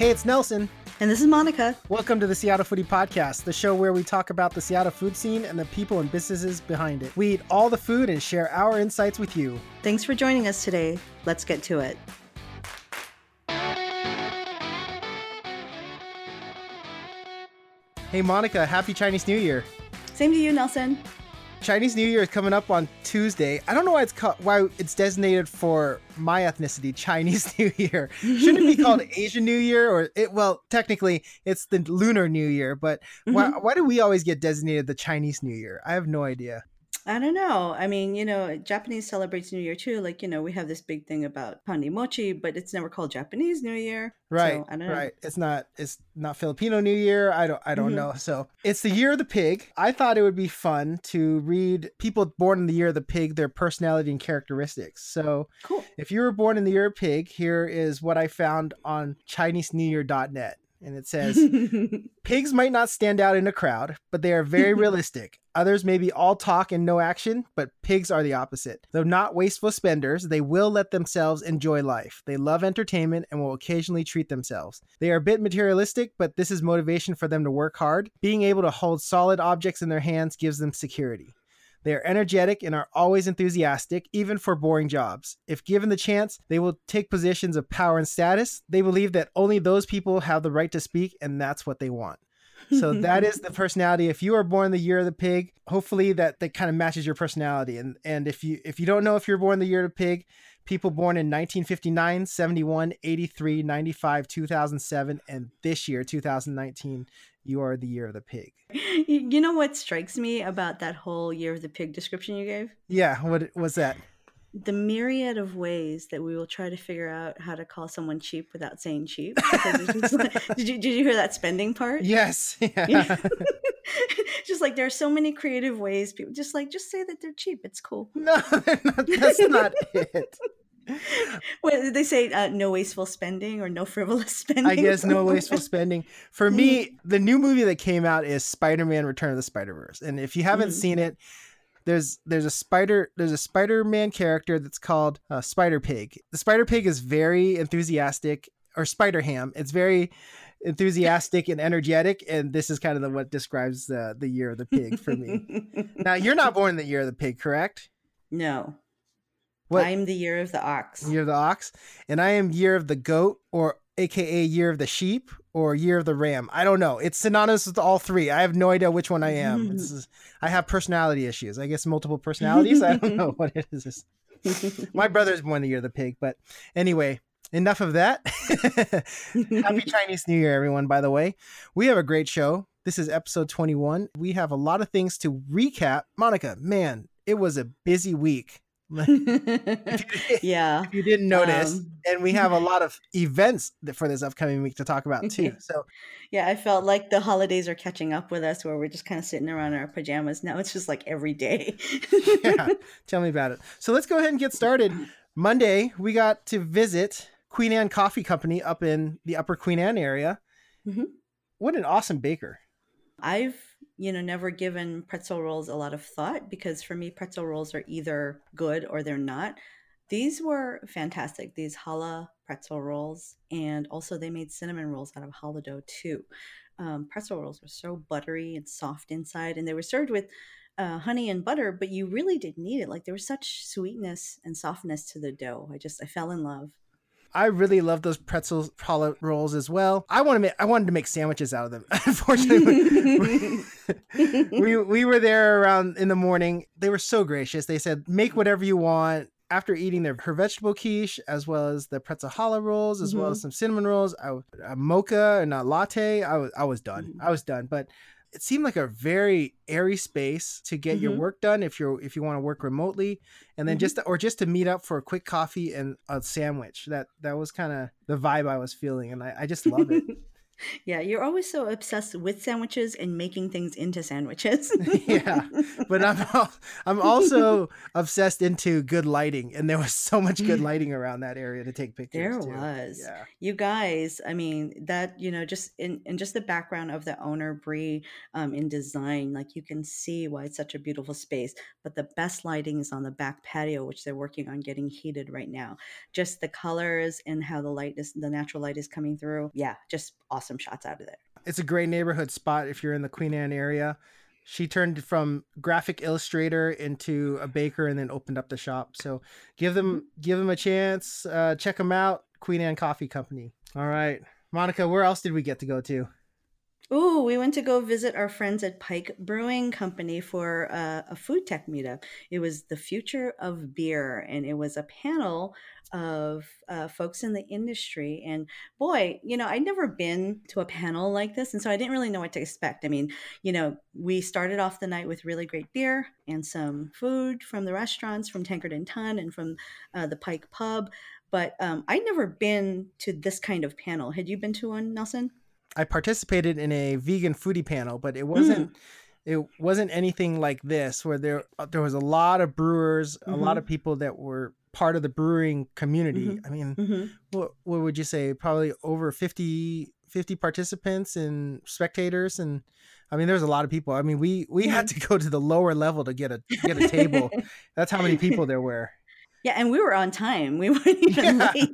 Hey, it's Nelson. And this is Monica. Welcome to the Seattle Foodie Podcast, the show where we talk about the Seattle food scene and the people and businesses behind it. We eat all the food and share our insights with you. Thanks for joining us today. Let's get to it. Hey, Monica, happy Chinese New Year. Same to you, Nelson. Chinese New Year is coming up on Tuesday. I don't know why it's called, why it's designated for my ethnicity Chinese New Year. Shouldn't it be called Asian New Year or it? Well, technically it's the Lunar New Year, but mm-hmm. why why do we always get designated the Chinese New Year? I have no idea. I don't know. I mean, you know, Japanese celebrates New Year too. Like, you know, we have this big thing about pandi mochi, but it's never called Japanese New Year. Right. So, I don't know. right. It's not it's not Filipino New Year. I don't I don't mm-hmm. know. So it's the year of the pig. I thought it would be fun to read people born in the year of the pig, their personality and characteristics. So cool. if you were born in the year of pig, here is what I found on ChineseNewYear.net and it says pigs might not stand out in a crowd but they are very realistic. Others may be all talk and no action but pigs are the opposite. Though not wasteful spenders they will let themselves enjoy life. They love entertainment and will occasionally treat themselves. They are a bit materialistic but this is motivation for them to work hard. Being able to hold solid objects in their hands gives them security they are energetic and are always enthusiastic, even for boring jobs. If given the chance, they will take positions of power and status. They believe that only those people have the right to speak, and that's what they want. So that is the personality. If you are born the year of the pig, hopefully that that kind of matches your personality. And and if you if you don't know if you're born the year of the pig, people born in 1959, 71, 83, 95, 2007, and this year 2019 you are the year of the pig. You know what strikes me about that whole year of the pig description you gave? Yeah, what was that? The myriad of ways that we will try to figure out how to call someone cheap without saying cheap. Did you did you hear that spending part? Yes. Yeah. just like there are so many creative ways people just like just say that they're cheap. It's cool. No, not, that's not it. what they say? Uh, no wasteful spending or no frivolous spending. I guess no wasteful spending. For me, mm-hmm. the new movie that came out is Spider-Man: Return of the Spider-Verse, and if you haven't mm-hmm. seen it, there's there's a spider there's a Spider-Man character that's called uh, Spider Pig. The Spider Pig is very enthusiastic, or Spider Ham. It's very enthusiastic and energetic, and this is kind of the, what describes the the year of the pig for me. now, you're not born the year of the pig, correct? No. What? I'm the year of the ox. Year of the ox, and I am year of the goat, or AKA year of the sheep, or year of the ram. I don't know. It's synonymous with all three. I have no idea which one I am. Is, I have personality issues. I guess multiple personalities. I don't know what it is. My brother's born the year of the pig, but anyway, enough of that. Happy Chinese New Year, everyone, by the way. We have a great show. This is episode 21. We have a lot of things to recap. Monica, man, it was a busy week yeah. If you didn't notice. Um, and we have a lot of events for this upcoming week to talk about too. So, yeah, I felt like the holidays are catching up with us where we're just kind of sitting around in our pajamas. Now it's just like every day. yeah. Tell me about it. So, let's go ahead and get started. Monday, we got to visit Queen Anne Coffee Company up in the upper Queen Anne area. Mm-hmm. What an awesome baker. I've you know, never given pretzel rolls a lot of thought because for me, pretzel rolls are either good or they're not. These were fantastic, these challah pretzel rolls. And also, they made cinnamon rolls out of challah dough too. Um, pretzel rolls were so buttery and soft inside, and they were served with uh, honey and butter, but you really didn't need it. Like there was such sweetness and softness to the dough. I just, I fell in love. I really love those pretzel challah rolls as well. I want to make I wanted to make sandwiches out of them. Unfortunately, we, we we were there around in the morning. They were so gracious. They said make whatever you want. After eating their her vegetable quiche as well as the pretzel challah rolls as mm-hmm. well as some cinnamon rolls, I, a mocha and a latte, I was I was done. Mm-hmm. I was done. But it seemed like a very airy space to get mm-hmm. your work done if you're if you want to work remotely and then mm-hmm. just to, or just to meet up for a quick coffee and a sandwich that that was kind of the vibe i was feeling and i, I just love it Yeah, you're always so obsessed with sandwiches and making things into sandwiches. yeah, but I'm al- I'm also obsessed into good lighting, and there was so much good lighting around that area to take pictures. There too. was. Yeah. You guys, I mean, that, you know, just in, in just the background of the owner, Bree, um, in design, like you can see why it's such a beautiful space. But the best lighting is on the back patio, which they're working on getting heated right now. Just the colors and how the light is, the natural light is coming through. Yeah, just awesome shots out of there. It's a great neighborhood spot if you're in the Queen Anne area. She turned from graphic illustrator into a baker and then opened up the shop. So give them give them a chance. Uh, check them out. Queen Anne Coffee Company. All right, Monica. Where else did we get to go to? Ooh, we went to go visit our friends at Pike Brewing Company for uh, a food tech meetup. It was the future of beer, and it was a panel of uh, folks in the industry. And boy, you know, I'd never been to a panel like this, and so I didn't really know what to expect. I mean, you know, we started off the night with really great beer and some food from the restaurants, from Tankard and Tun, and from uh, the Pike Pub. But um, I'd never been to this kind of panel. Had you been to one, Nelson? I participated in a vegan foodie panel, but it wasn't Mm. it wasn't anything like this where there uh, there was a lot of brewers, a lot Mhm. of people that were part of the brewing community. Mhm. I mean, Mm-hmm. what what would you say? Probably over 50, 50 participants and spectators and I mean, there was a lot of people. I mean, we we had to go to the lower level to get a get a table. That's how many people there were. Yeah, and we were on time. We weren't even Yeah. late.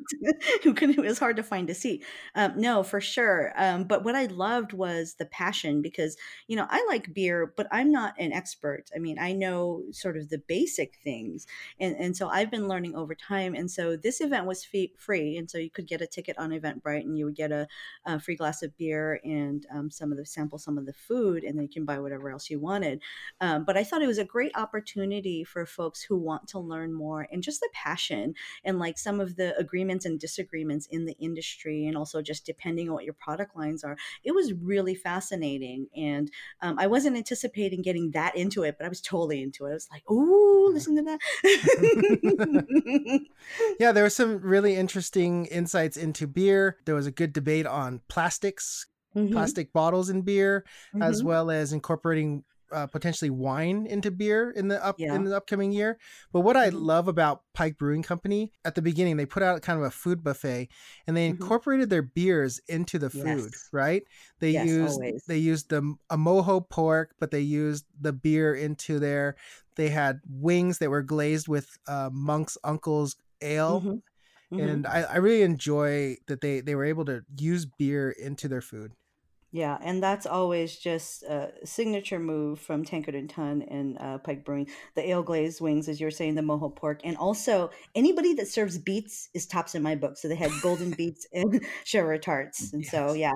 It was hard to find a seat. Um, no, for sure. Um, but what I loved was the passion because, you know, I like beer, but I'm not an expert. I mean, I know sort of the basic things. And, and so I've been learning over time. And so this event was fee- free. And so you could get a ticket on Eventbrite and you would get a, a free glass of beer and um, some of the sample, some of the food, and then you can buy whatever else you wanted. Um, but I thought it was a great opportunity for folks who want to learn more and just the passion and like some of the agreements and disagreements in the industry, and also just depending on what your product lines are. It was really fascinating. And um, I wasn't anticipating getting that into it, but I was totally into it. I was like, ooh, listen to that. Yeah, there was some really interesting insights into beer. There was a good debate on plastics, Mhm, plastic bottles in beer, as mhm. well as incorporating uh, potentially wine into beer in the up Yeah. in the upcoming year. But what I Mhm. love about Pike Brewing Company at the beginning, they put out kind of a food buffet, and they Mhm. incorporated their beers into the food. Yes. Right? They Yes, used always. they used the a mojo pork, but they used the beer into there. They had wings that were glazed with uh, Monk's Uncle's ale Mhm, mhm. and I, I really enjoy that they they were able to use beer into their food. Yeah, and that's always just a signature move from Tankard and Tun and uh, Pike Brewing. The ale glazed wings, as you were saying, the mojo pork, and also anybody that serves beets is tops in my book. So they had golden beets and Sherwood tarts, and so yeah,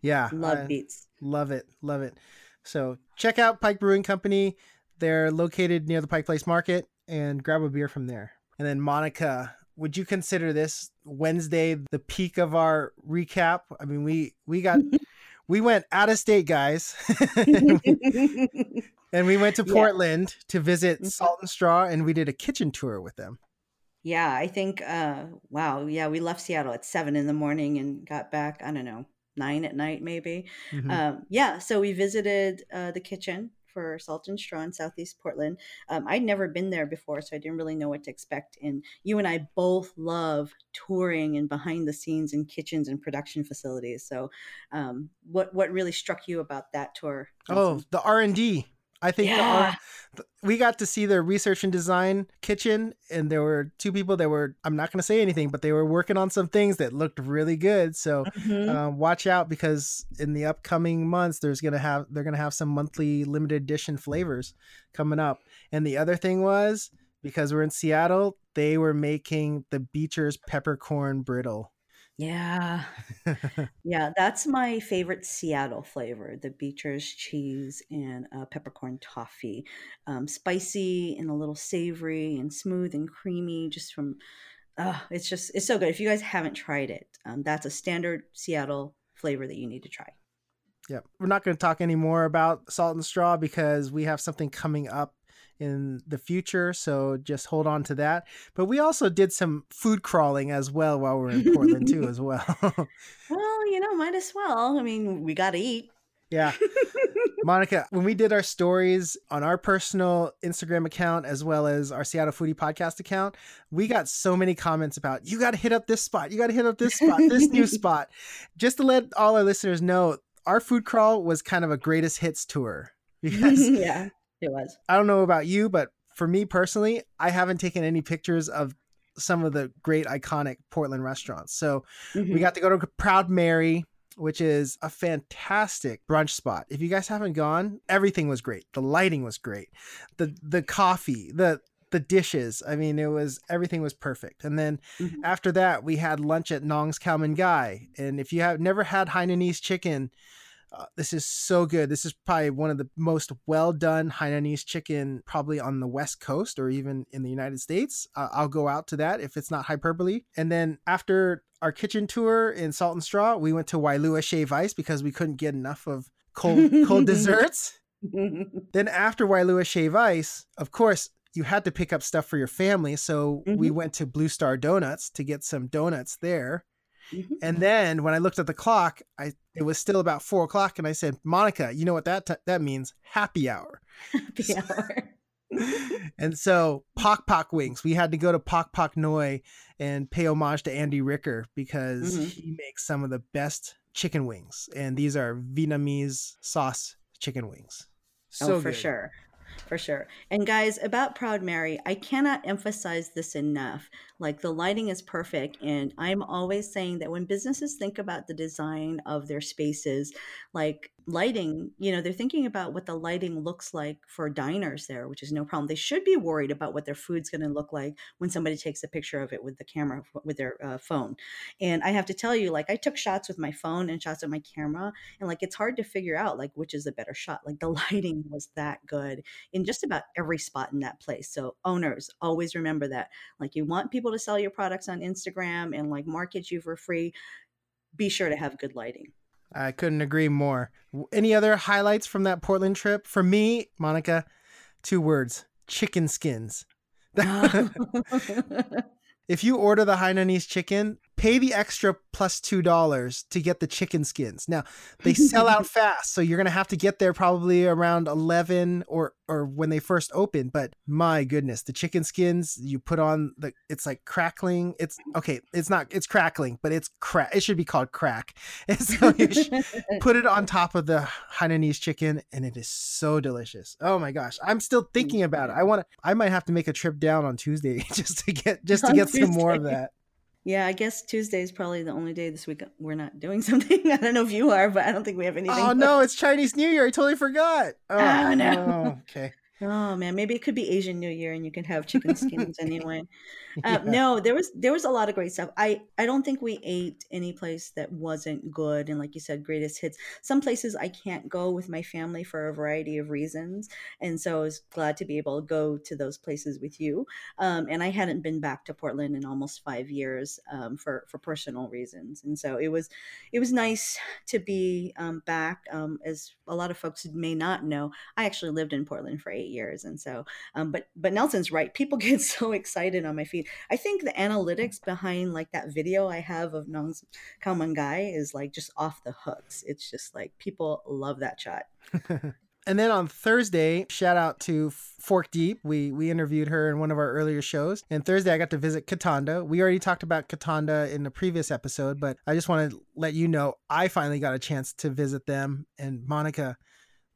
Yeah, love I beets. love it, love it. So check out Pike Brewing Company. They're located near the Pike Place Market, and grab a beer from there. And then Monica, would you consider this Wednesday the peak of our recap? I mean, we we got we went out of state, guys, and we went to Yeah. Portland to visit Mhm. Salt and Straw, and we did a kitchen tour with them. Yeah, I think. Uh, wow, yeah, we left Seattle at seven in the morning and got back. I don't know, nine at night maybe. Mhm. Um, yeah, so we visited uh, the kitchen for Salt and Straw in Southeast Portland. Um, I'd never been there before, so I didn't really know what to expect. And you and I both love touring and behind the scenes and kitchens and production facilities. So, um, what what really struck you about that tour? Oh, the R and D. I think yeah, th- we got to see their research and design kitchen, and there were two people that were. I'm not going to say anything, but they were working on some things that looked really good. So Mhm. um, watch out because in the upcoming months, there's gonna have they're gonna have some monthly limited edition flavors coming up. And the other thing was because we're in Seattle, they were making the Beecher's peppercorn brittle. Yeah. Yeah, that's my favorite Seattle flavor, the Beecher's cheese and uh, peppercorn toffee. Um, spicy and a little savory and smooth and creamy, just from, uh, it's just, it's so good. If you guys haven't tried it, um, that's a standard Seattle flavor that you need to try. Yeah, we're not going to talk any more about Salt and Straw because we have something coming up in the future. So just hold on to that. But we also did some food crawling as well while we are in Portland too, as well. well, you know, might as well. I mean, we got to eat. Yeah. Monica, when we did our stories on our personal Instagram account as well as our Seattle Foodie podcast account, we got so many comments about you got to hit up this spot, you got to hit up this spot, this new spot. Just to let all our listeners know, our food crawl was kind of a greatest hits tour. Because yeah, it was. I don't know about you, but for me personally, I haven't taken any pictures of some of the great iconic Portland restaurants. So mm-hmm. we got to go to Proud Mary, which is a fantastic brunch spot. If you guys haven't gone, everything was great. The lighting was great. The the coffee, the the dishes. I mean, it was everything was perfect. And then mm-hmm. after that, we had lunch at Nong's Khao Man Gai. And if you have never had Hainanese chicken, uh, this is so good. This is probably one of the most well done Hainanese chicken, probably on the West Coast or even in the United States. Uh, I'll go out to that if it's not hyperbole. And then after our kitchen tour in Salt and Straw, we went to Wailua Shave Ice because we couldn't get enough of cold cold desserts. then after Wailua Shave Ice, of course, you had to pick up stuff for your family. So mm-hmm. we went to Blue Star Donuts to get some donuts there. Mm-hmm. And then when I looked at the clock, I it was still about four o'clock, and I said, "Monica, you know what that t- that means? Happy hour." Happy hour. and so Pok Pok Wings, we had to go to Pok Pok Noi and pay homage to Andy Ricker because mm-hmm. he makes some of the best chicken wings, and these are Vietnamese sauce chicken wings. Oh, so oh, for good. sure for sure. And guys, about Proud Mary, I cannot emphasize this enough. Like the lighting is perfect. And I'm always saying that when businesses think about the design of their spaces, like lighting, you know, they're thinking about what the lighting looks like for diners there, which is no problem. They should be worried about what their food's going to look like when somebody takes a picture of it with the camera, with their uh, phone. And I have to tell you, like, I took shots with my phone and shots with my camera, and like, it's hard to figure out, like, which is a better shot. Like, the lighting was that good in just about every spot in that place. So, owners, always remember that. Like, you want people to sell your products on Instagram and like market you for free, be sure to have good lighting. I couldn't agree more. Any other highlights from that Portland trip? For me, Monica, two words chicken skins. if you order the Hainanese chicken, pay the extra plus two dollars to get the chicken skins. Now they sell out fast, so you're gonna have to get there probably around eleven or or when they first open. But my goodness, the chicken skins you put on the it's like crackling. It's okay, it's not it's crackling, but it's crack. It should be called crack. And so you put it on top of the Hainanese chicken, and it is so delicious. Oh my gosh, I'm still thinking about it. I want to. I might have to make a trip down on Tuesday just to get just to get some more of that. Yeah, I guess Tuesday is probably the only day this week we're not doing something. I don't know if you are, but I don't think we have anything. Oh no, it's Chinese New Year. I totally forgot. Oh, oh no. okay. Oh man, maybe it could be Asian New Year, and you can have chicken skins anyway. Uh, yeah. No, there was there was a lot of great stuff. I I don't think we ate any place that wasn't good, and like you said, greatest hits. Some places I can't go with my family for a variety of reasons, and so I was glad to be able to go to those places with you. Um, and I hadn't been back to Portland in almost five years um, for for personal reasons, and so it was it was nice to be um, back. Um, as a lot of folks may not know, I actually lived in Portland for eight years, and so um, but but Nelson's right. People get so excited on my feed I think the analytics behind like that video I have of Nong's Man is like just off the hooks. It's just like people love that shot. and then on Thursday, shout out to Fork Deep. We we interviewed her in one of our earlier shows. And Thursday I got to visit Kitanda. We already talked about Kitanda in the previous episode, but I just want to let you know I finally got a chance to visit them. And Monica,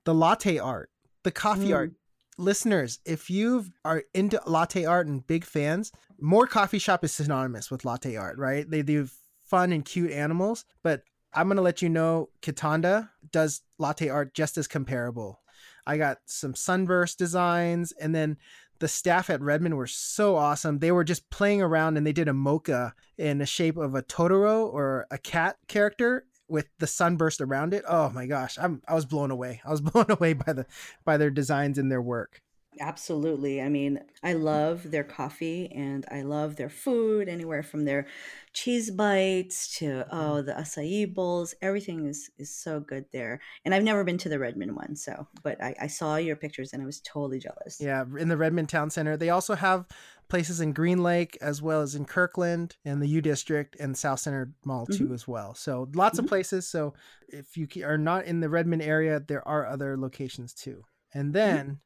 the latte art, the coffee mm. art, listeners, if you are into latte art and big fans, Moore coffee shop is synonymous with latte art, right? They do fun and cute animals, but I'm gonna let you know Kitanda does latte art just as comparable. I got some sunburst designs, and then the staff at Redmond were so awesome. They were just playing around and they did a mocha in the shape of a Totoro or a cat character with the sunburst around it. Oh my gosh, I'm I was blown away. I was blown away by the by their designs and their work. Absolutely. I mean, I love their coffee and I love their food, anywhere from their cheese bites to Mm-hmm. oh the acai bowls. Everything is is so good there. And I've never been to the Redmond one, so but I, I saw your pictures and I was totally jealous. Yeah, in the Redmond Town Center. They also have places in Green Lake as well as in Kirkland and the U District and Southcenter Mall too as well. So lots Mhm. of places. So if you are not in the Redmond area, there are other locations too. And then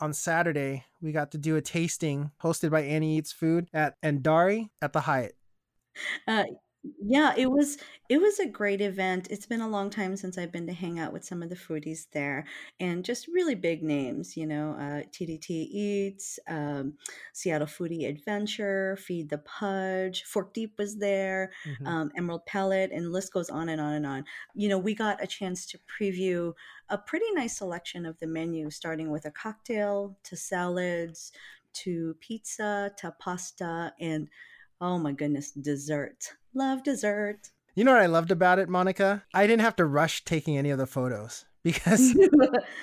on Saturday, we got to do a tasting hosted by Annie Eats Food at Andare at the Hyatt. Uh, yeah, it was it was a great event. It's been a long time since I've been to hang out with some of the foodies there, and just really big names, you know, uh, TDT Eats, um, Seattle Foodie Adventure, Feed the Pudge, Fork Deep was there, Mhm. um, Emerald Palate, and the list goes on and on and on. You know, we got a chance to preview a pretty nice selection of the menu, starting with a cocktail to salads to pizza to pasta and oh my goodness, dessert. Love dessert. You know what I loved about it, Monica? I didn't have to rush taking any of the photos because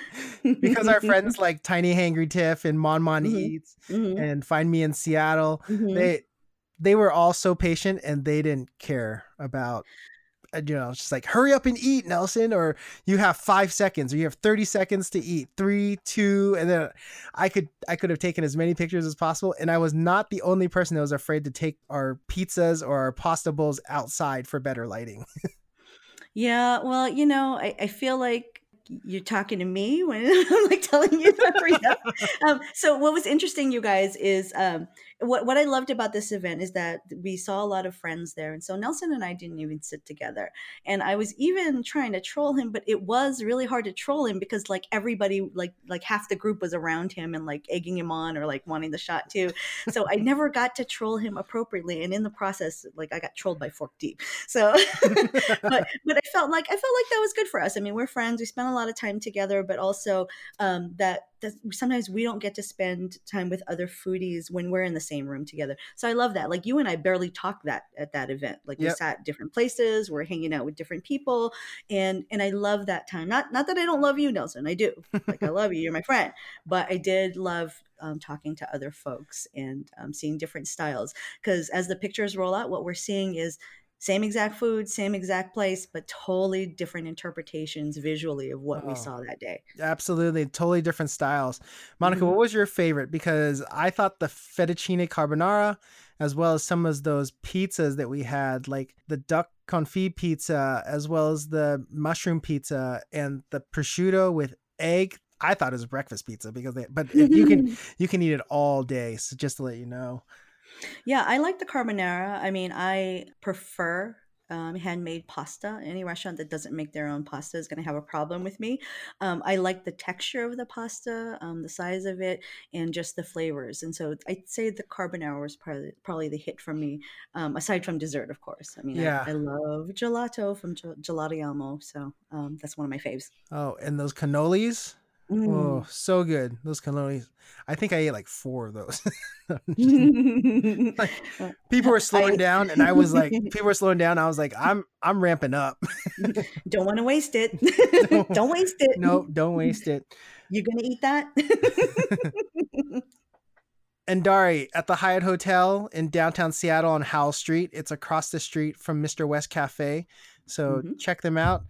because our friends like Tiny Hangry Tiff and Mon Mon Mhm. Eats Mhm, and Find Me in Seattle, mhm. they they were all so patient and they didn't care about you know just like hurry up and eat nelson or you have five seconds or you have 30 seconds to eat three two and then i could i could have taken as many pictures as possible and i was not the only person that was afraid to take our pizzas or our pasta bowls outside for better lighting Yeah, well, you know, I, I feel like you're talking to me when I'm like telling you up. Um, so what was interesting, you guys, is um, what what I loved about this event is that we saw a lot of friends there, and so Nelson and I didn't even sit together, and I was even trying to troll him, but it was really hard to troll him because like everybody, like like half the group was around him and like egging him on or like wanting the shot too. So I never got to troll him appropriately, and in the process, like I got trolled by Fork Deep. So, but but I felt like I felt like that was good for us. I mean, we're friends. We spent a lot of time together, but also um, that that sometimes we don't get to spend time with other foodies when we're in the same room together. So I love that. Like you and I barely talked that at that event. Like we Yep. sat different places, we're hanging out with different people, and and I love that time. Not not that I don't love you, Nelson. I do. Like I love you. You're my friend. But I did love um, talking to other folks and um, seeing different styles. Because as the pictures roll out, what we're seeing is same exact food, same exact place, but totally different interpretations visually of what we Oh. saw that day. absolutely totally different styles monica Mhm. what was your favorite because i thought the fettuccine carbonara as well as some of those pizzas that we had like the duck confit pizza as well as the mushroom pizza and the prosciutto with egg i thought it was breakfast pizza because they but you can you can eat it all day so just to let you know Yeah, I like the carbonara. I mean, I prefer um, handmade pasta. Any restaurant that doesn't make their own pasta is going to have a problem with me. Um, I like the texture of the pasta, um, the size of it, and just the flavors. And so I'd say the carbonara was probably, probably the hit for me, um, aside from dessert, of course. I mean, Yeah. I, I love gelato from Gel- Gelato Almo, so um, that's one of my faves. oh and those cannolis Mm. oh so good those cannolis i think i ate like four of those Just- people were slowing I- down and i was like people were slowing down i was like i'm i'm ramping up Don't want to waste it. Don't waste it. no don't waste it You're going to eat that? Andare at the hyatt hotel in downtown seattle on howell street it's across the street from mr west cafe so Mhm. check them out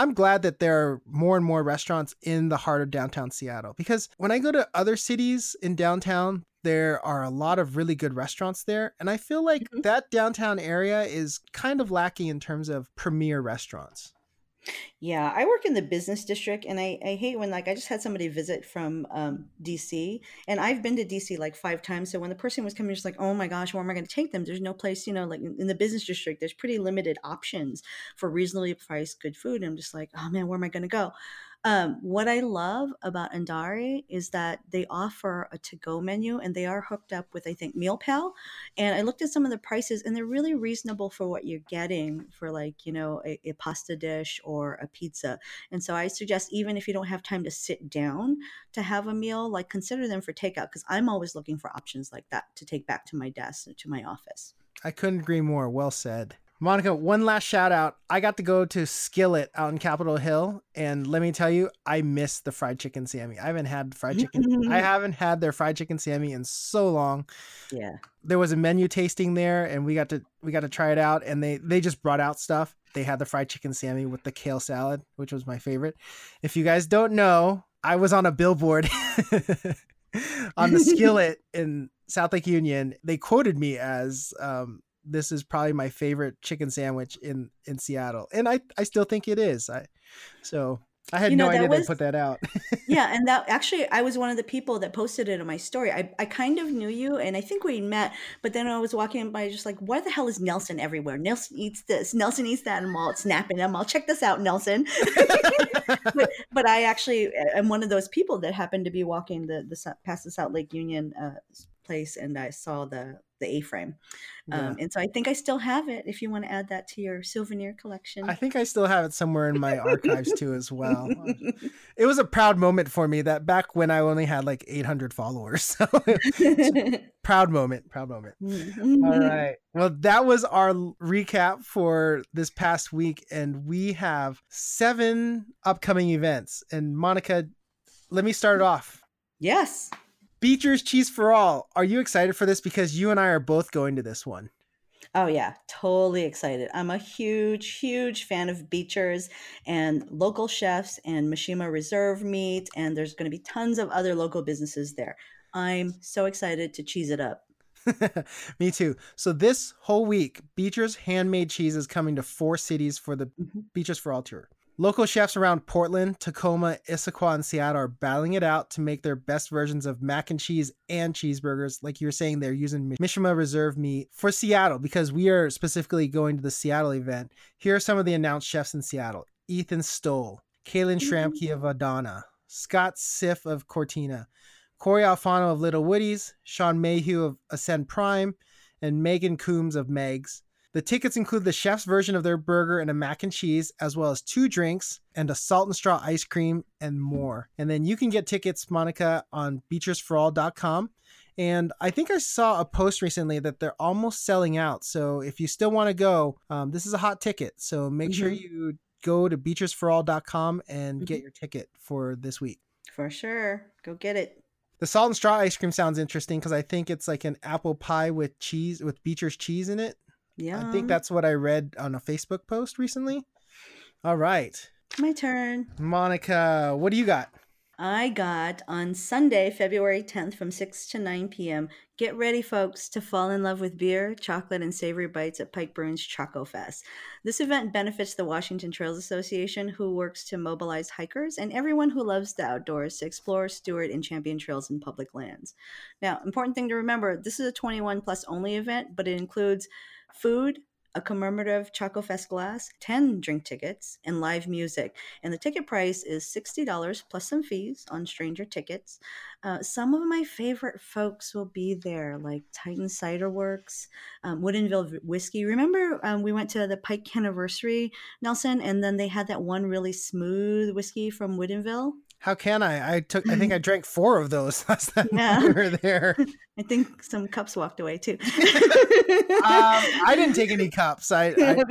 I'm glad that there are more and more restaurants in the heart of downtown Seattle because when I go to other cities in downtown, there are a lot of really good restaurants there. And I feel like Mhm. that downtown area is kind of lacking in terms of premier restaurants. Yeah, I work in the business district, and I, I hate when like I just had somebody visit from um, DC, and I've been to DC like five times. So when the person was coming, just like, oh my gosh, where am I going to take them? There's no place, you know, like in, the business district, there's pretty limited options for reasonably priced good food. And I'm just like, oh man, where am I going to go? Um, what I love about Andare is that they offer a to-go menu, and they are hooked up with I think MealPal, and I looked at some of the prices, and they're really reasonable for what you're getting for like you know a, a pasta dish or a pizza. And so I suggest even if you don't have time to sit down to have a meal, like consider them for takeout because I'm always looking for options like that to take back to my desk to my office. I couldn't agree more. Well said. Monica, one last shout out. I got to go to Skillet out in Capitol Hill, and let me tell you, I miss the fried chicken Sammy. I haven't had fried chicken. I haven't had their fried chicken Sammy in so long. Yeah. There was a menu tasting there, and we got to we got to try it out. And they they just brought out stuff. They had the fried chicken Sammy with the kale salad, which was my favorite. If you guys don't know, I was on a billboard on the Skillet in South Lake Union. They quoted me as um, this is probably my favorite chicken sandwich in in Seattle, and I I still think it is. I so I had You know, no idea was- they put that out. yeah, and that actually, I was one of the people that posted it in my story. I, I kind of knew you, and I think we met, but then I was walking by, just like, why the hell is Nelson everywhere? Nelson eats this, Nelson eats that, and I'm all snapping them. I'll check this out, Nelson. but, but I actually am one of those people that happened to be walking the the past the South Lake Union uh, place, and I saw the the A frame, um, and so I think I still have it. If you want to add that to your souvenir collection, I think I still have it somewhere in my archives too, as well. It was a proud moment for me that back when I only had like 800 followers. So proud moment, proud moment. All right. Well, that was our recap for this past week, and we have seven upcoming events. And Monica, let me start it off. Yes. Beecher's Cheese for All. Are you excited for this? Because you and I are both going to this one. Oh yeah, totally excited. I'm a huge, huge fan of Beecher's and local chefs and Mishima Reserve Meat, and there's going to be tons of other local businesses there. I'm so excited to cheese it up. Me too. So this whole week, Beecher's handmade cheese is coming to four cities for the Mhm. Beecher's for All tour. Local chefs around Portland, Tacoma, Issaquah, and Seattle are battling it out to make their best versions of mac and cheese and cheeseburgers. Like you were saying, they're using Mishima Reserve meat for Seattle because we are specifically going to the Seattle event. Here are some of the announced chefs in Seattle Ethan Stowell, Kaylin mm-hmm. Schramke of Adana, Scott Siff of Cortina, Corey Alfano of Lil Woody's, Sean Mayhew of Ascend Prime, and Megan Coombs of Megs. The tickets include the chef's version of their burger and a mac and cheese, as well as two drinks and a salt and straw ice cream and more. And then you can get tickets, Monica, on beechersforall.com. And I think I saw a post recently that they're almost selling out. So if you still want to go, um, this is a hot ticket. So make sure Mhm. you go to beechersforall.com and get Mhm. your ticket for this week. For sure. Go get it. The salt and straw ice cream sounds interesting because I think it's like an apple pie with cheese with Beecher's cheese in it. Yeah. I think that's what I read on a Facebook post recently. All right, my turn. Monica, what do you got? I got on Sunday, February 10th from 6 to 9 p.m. Get ready, folks, to fall in love with beer, chocolate, and savory bites at Pike Brewing's Choco Fest. This event benefits the Washington Trails Association, who works to mobilize hikers and everyone who loves the outdoors to explore, steward, and champion trails in public lands. Now, important thing to remember this is a 21 plus only event, but it includes food, a commemorative Choco Fest glass, 10 drink tickets, and live music. And the ticket price is $60 plus some fees on stranger tickets. Uh, some of my favorite folks will be there like Tieton cider works um, woodinville whiskey. Remember um, we went to the pike anniversary nelson and then they had that one really smooth whiskey from woodinville How can I? I took. I think I drank four of those last time Yeah. we were there. I think some cups walked away too Um, I didn't take any cups. I, I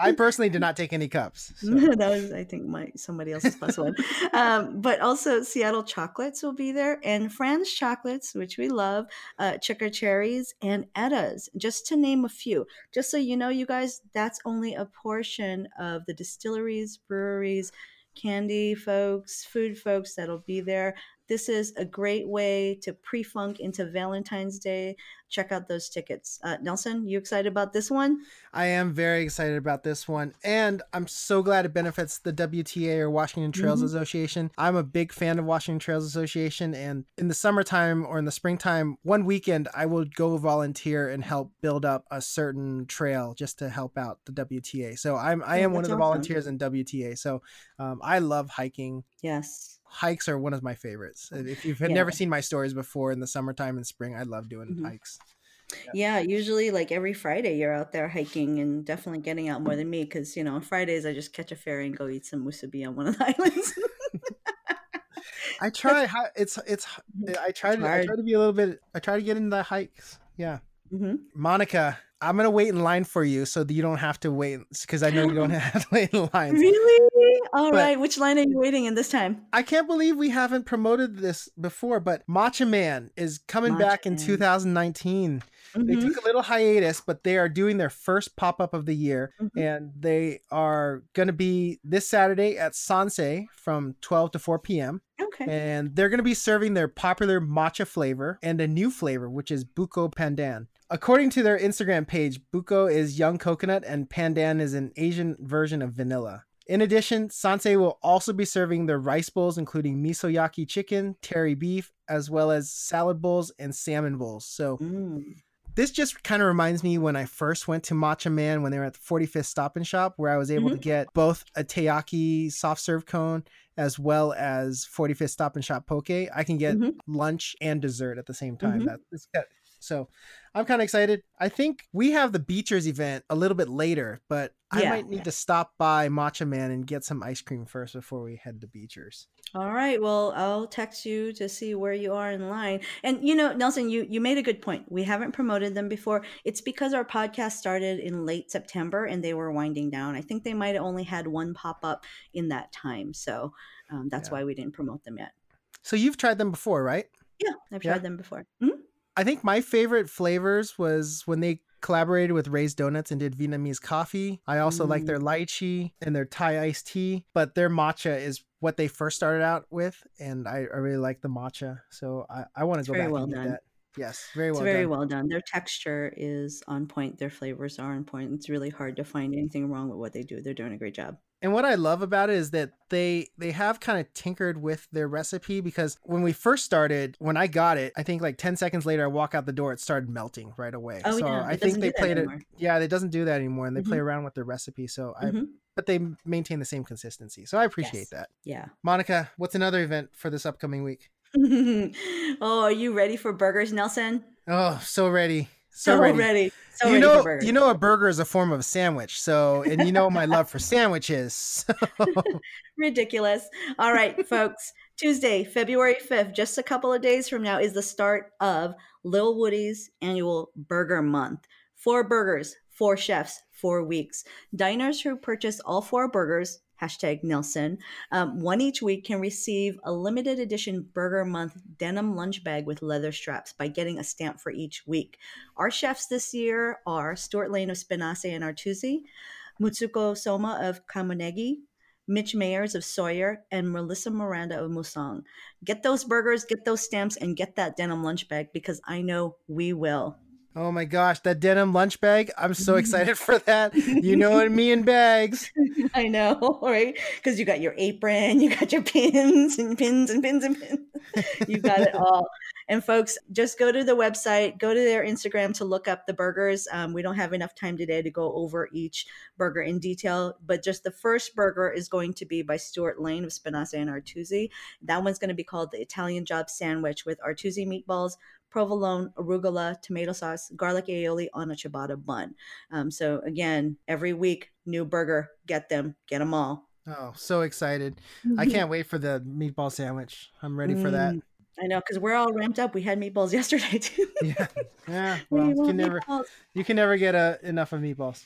I personally did not take any cups. so. that was, I think, my somebody else's plus one. Um, but also, Seattle chocolates will be there, and Fran's chocolates, which we love, uh, cherries, and Edda's, just to name a few. Just so you know, you guys, that's only a portion of the distilleries, breweries, candy folks, food folks that'll be there. This is a great way to pre-funk into Valentine's Day. Check out those tickets. Uh, Nelson, you excited about this one? I am very excited about this one, and I'm so glad it benefits the WTA or Washington Trails Mhm. Association. I'm a big fan of Washington Trails Association, and in the summertime or in the springtime, one weekend I will go volunteer and help build up a certain trail just to help out the WTA. So I'm I Oh, am one of the awesome. volunteers in WTA. So um, I love hiking. Yes. Hikes are one of my favorites. If you've Yeah. never seen my stories before in the summertime and spring, I love doing Mhm. hikes. Yeah, usually like every Friday you're out there hiking and definitely getting out more than me because you know on Fridays I just catch a ferry and go eat some musubi on one of the islands. I try. It's it's. I try It's to. I try to be a little bit. I try to get into the hikes. Yeah. hmm Monica, I'm gonna wait in line for you so that you don't have to wait because I know you don't have to wait in line. Really? All But- right. Which line are you waiting in this time? I can't believe we haven't promoted this before, but Matcha Man is coming back in Man. 2019. They Mhm. took a little hiatus, but they are doing their first pop up of the year, Mhm. and they are going to be this Saturday at Sanse from 12 to 4 p.m. Okay. And they're going to be serving their popular matcha flavor and a new flavor, which is Buko Pandan. According to their Instagram page, Buko is young coconut and Pandan is an Asian version of vanilla. In addition, Sanse will also be serving their rice bowls, including misoyaki chicken, teri beef, as well as salad bowls and salmon bowls. So Mm. this just kind of reminds me when I first went to Matcha Man when they were at the 45th Stop and Shop, where I was able to get both a Teaki soft serve cone as well as 45th Stop and Shop poke. I can get Mhm. lunch and dessert at the same time. Mhm. That got- so I'm kind of excited. I think we have the Beecher's event a little bit later, but I might need yeah. to stop by Matcha Man and get some ice cream first before we head to Beecher's. All right. Well, I'll text you to see where you are in line. And you know, Nelson, you you made a good point. We haven't promoted them before. It's because our podcast started in late September and they were winding down. I think they might have only had one pop up in that time, so um, that's Yeah. why we didn't promote them yet. So you've tried them before, right? Yeah, I've Yeah. tried them before. Mhm. I think my favorite flavors was when they collaborated with Ray's Donuts and did Vietnamese coffee. I also like their mm. lychee and their Thai iced tea, but their matcha is what they first started out with, and I, I really like the matcha. So I, I want to go very back well and done. that. Yes, very well. Done. It's very done. well done. Their texture is on point. Their flavors are on point. It's really hard to find anything wrong with what they do. They're doing a great job. And what I love about it is that they they have kind of tinkered with their recipe because when we first started, when I got it, I think like 10 seconds later I walk out the door, it started melting right away. Oh, so yeah, I think they played it yeah, it doesn't do that anymore and they play Mhm. around with their recipe. So I Mhm. but they maintain the same consistency. So I appreciate Yes. that. Yeah. Monica, what's another event for this upcoming week? oh, are you ready for burgers, Nelson? Oh, so ready. So, So ready. ready. So you ready know, you know, a burger is a form of a sandwich. So, and you know my love for sandwiches. So, Ridiculous. All right, folks. Tuesday, February 5th, just a couple of days from now, is the start of Lil Woody's annual Burger Month. Four burgers, four chefs, four weeks. Diners who purchase all four burgers, hashtag Nelson, um, one each week can receive a limited edition Burger Month denim lunch bag with leather straps by getting a stamp for each week. Our chefs this year are Stuart Lane of Spinasse and Artusi, Mutsuko Soma of Kamonegi, Mitch Mayers of Sawyer, and Melissa Miranda of Musang. Get those burgers, get those stamps, and get that denim lunch bag because I know we will. Oh my gosh, that denim lunch bag. I'm so excited for that. You know me and bags. I know, right? Because you got your apron, you got your pins and pins and pins and pins. you got it all. And folks, just go to the website, go to their Instagram to look up the burgers. Um, we don't have enough time today to go over each burger in detail, but just the first burger is going to be by Stuart Lane of Spinasse and Artusi. That one's going to be called the Italian Job Sandwich with Artusi meatballs, provolone, arugula, tomato sauce, garlic aioli on a ciabatta bun. Um, so again, every week, new burger. Get them, get them all. Oh, so excited. I can't wait for the meatball sandwich. I'm ready for that. Mm, I know because we're all ramped up. We had meatballs yesterday too. Yeah. Yeah. We Well, you can never meatballs. you can never get uh, enough of meatballs.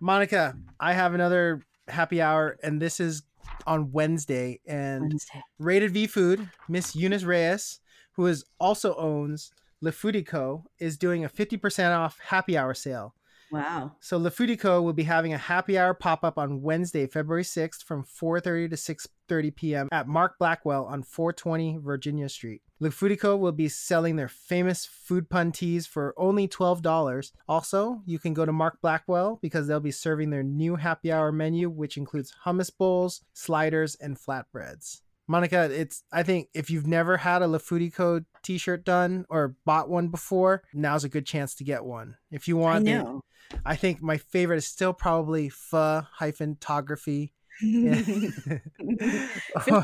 Monica, I have another happy hour and this is on Wednesday and Wednesday. Rated V Food, Miss Eunice Reyes, who is also owns Le Foodie is doing a 50% off happy hour sale. Wow. So Le Foodie will be having a happy hour pop-up on Wednesday, February 6th from 4:30 to 6:30 p.m. at Mark Blackwell on 420 Virginia Street. Le Foodie will be selling their famous food pun teas for only $12. Also, you can go to Mark Blackwell because they'll be serving their new happy hour menu which includes hummus bowls, sliders, and flatbreads. Monica, it's I think if you've never had a Foodie t-shirt done or bought one before, now's a good chance to get one. If you I want the- know. I think my favorite is still probably pho hyphen tography. Fifty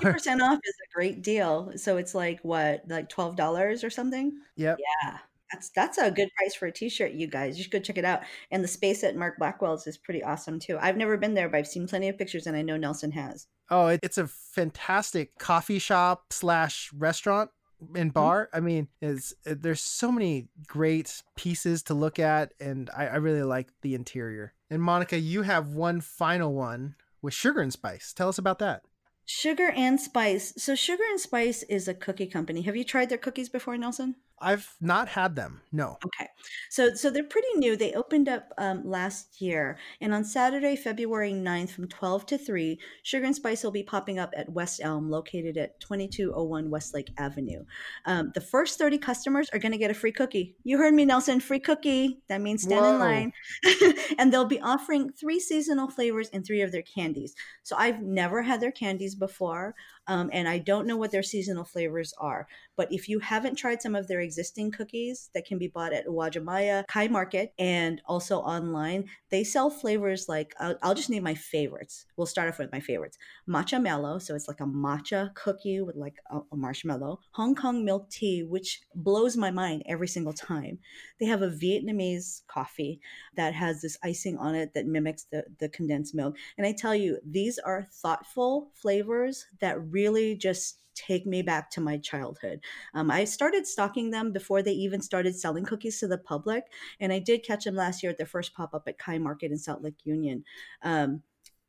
percent off is a great deal. So it's like what, like twelve dollars or something? Yep. Yeah. That's that's a good price for a t-shirt, you guys. You should go check it out. And the space at Mark Blackwell's is pretty awesome too. I've never been there, but I've seen plenty of pictures and I know Nelson has. Oh, it's a fantastic coffee shop slash restaurant and mm-hmm. bar. I mean, is uh, there's so many great pieces to look at, and I, I really like the interior. And Monica, you have one final one with sugar and spice. Tell us about that. Sugar and Spice. So, Sugar and Spice is a cookie company. Have you tried their cookies before, Nelson? I've not had them. No. Okay. So so they're pretty new. They opened up um, last year. And on Saturday, February 9th from 12 to 3, Sugar and Spice will be popping up at West Elm, located at 2201 Westlake Avenue. Um, the first 30 customers are going to get a free cookie. You heard me, Nelson. Free cookie. That means stand Whoa. in line. and they'll be offering three seasonal flavors and three of their candies. So I've never had their candies before. Um, and I don't know what their seasonal flavors are. But if you haven't tried some of their existing cookies that can be bought at Uwajimaya Kai Market and also online, they sell flavors like I'll, I'll just name my favorites. We'll start off with my favorites: matcha mellow, so it's like a matcha cookie with like a, a marshmallow. Hong Kong milk tea, which blows my mind every single time. They have a Vietnamese coffee that has this icing on it that mimics the the condensed milk. And I tell you, these are thoughtful flavors that really really just take me back to my childhood. Um, I started stocking them before they even started selling cookies to the public, and I did catch them last year at their first pop up at Kai Market in South Lake Union. Um,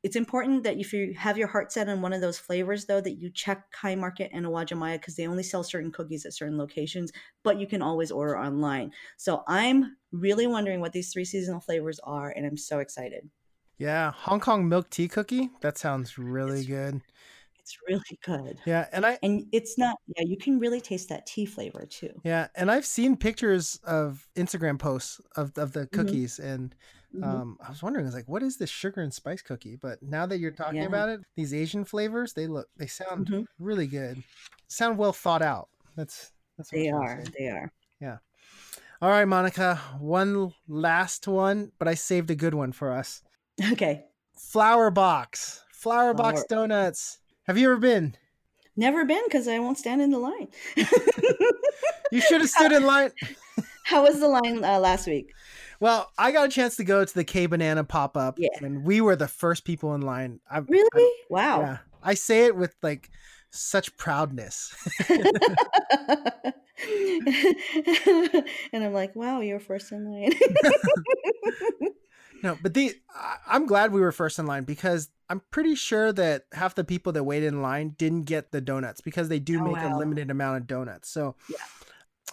it's important that if you have your heart set on one of those flavors, though, that you check Kai Market and Uwajimaya because they only sell certain cookies at certain locations, but you can always order online. So I'm really wondering what these three seasonal flavors are, and I'm so excited. Yeah, Hong Kong milk tea cookie. That sounds really it's, good. It's really good. Yeah, and I and it's not yeah, you can really taste that tea flavor too. Yeah, and I've seen pictures of Instagram posts of of the mm-hmm. cookies mm-hmm. and mm-hmm. um I was wondering I was like what is this sugar and spice cookie? But now that you're talking yeah. about it, these Asian flavors, they look they sound mm-hmm. really good. Sound well thought out. That's that's They are. They are. Yeah. All right, Monica, one last one, but I saved a good one for us. Okay. Flour Box. Flour. box donuts. Have you ever been? Never been because I won't stand in the line. you should have stood in line. How was the line uh, last week? Well, I got a chance to go to the K Banana pop up, yeah. and we were the first people in line. I, really? I, wow. Yeah, I say it with like such proudness. and I'm like, wow, you're first in line. no, but the I'm glad we were first in line because I'm pretty sure that half the people that waited in line didn't get the donuts because they do oh, make wow. a limited amount of donuts. So yeah.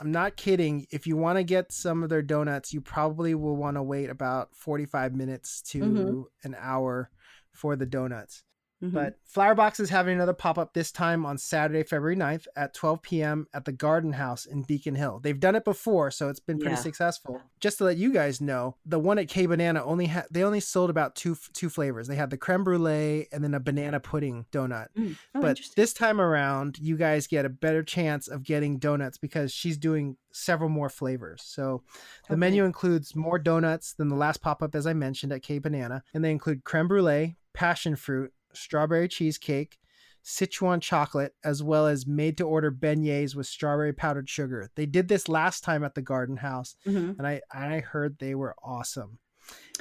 I'm not kidding. If you want to get some of their donuts, you probably will want to wait about 45 minutes to mm-hmm. an hour for the donuts. Mm-hmm. But Flour Box is having another pop up this time on Saturday, February 9th at 12 p.m. at the Garden House in Beacon Hill. They've done it before, so it's been pretty yeah. successful. Just to let you guys know, the one at K Banana only had they only sold about two two flavors. They had the creme brulee and then a banana pudding donut. Mm. Oh, but this time around, you guys get a better chance of getting donuts because she's doing several more flavors. So the okay. menu includes more donuts than the last pop up, as I mentioned at K Banana, and they include creme brulee, passion fruit, strawberry cheesecake, Sichuan chocolate, as well as made to order beignets with strawberry powdered sugar. They did this last time at the Garden House, mm-hmm. and I I heard they were awesome.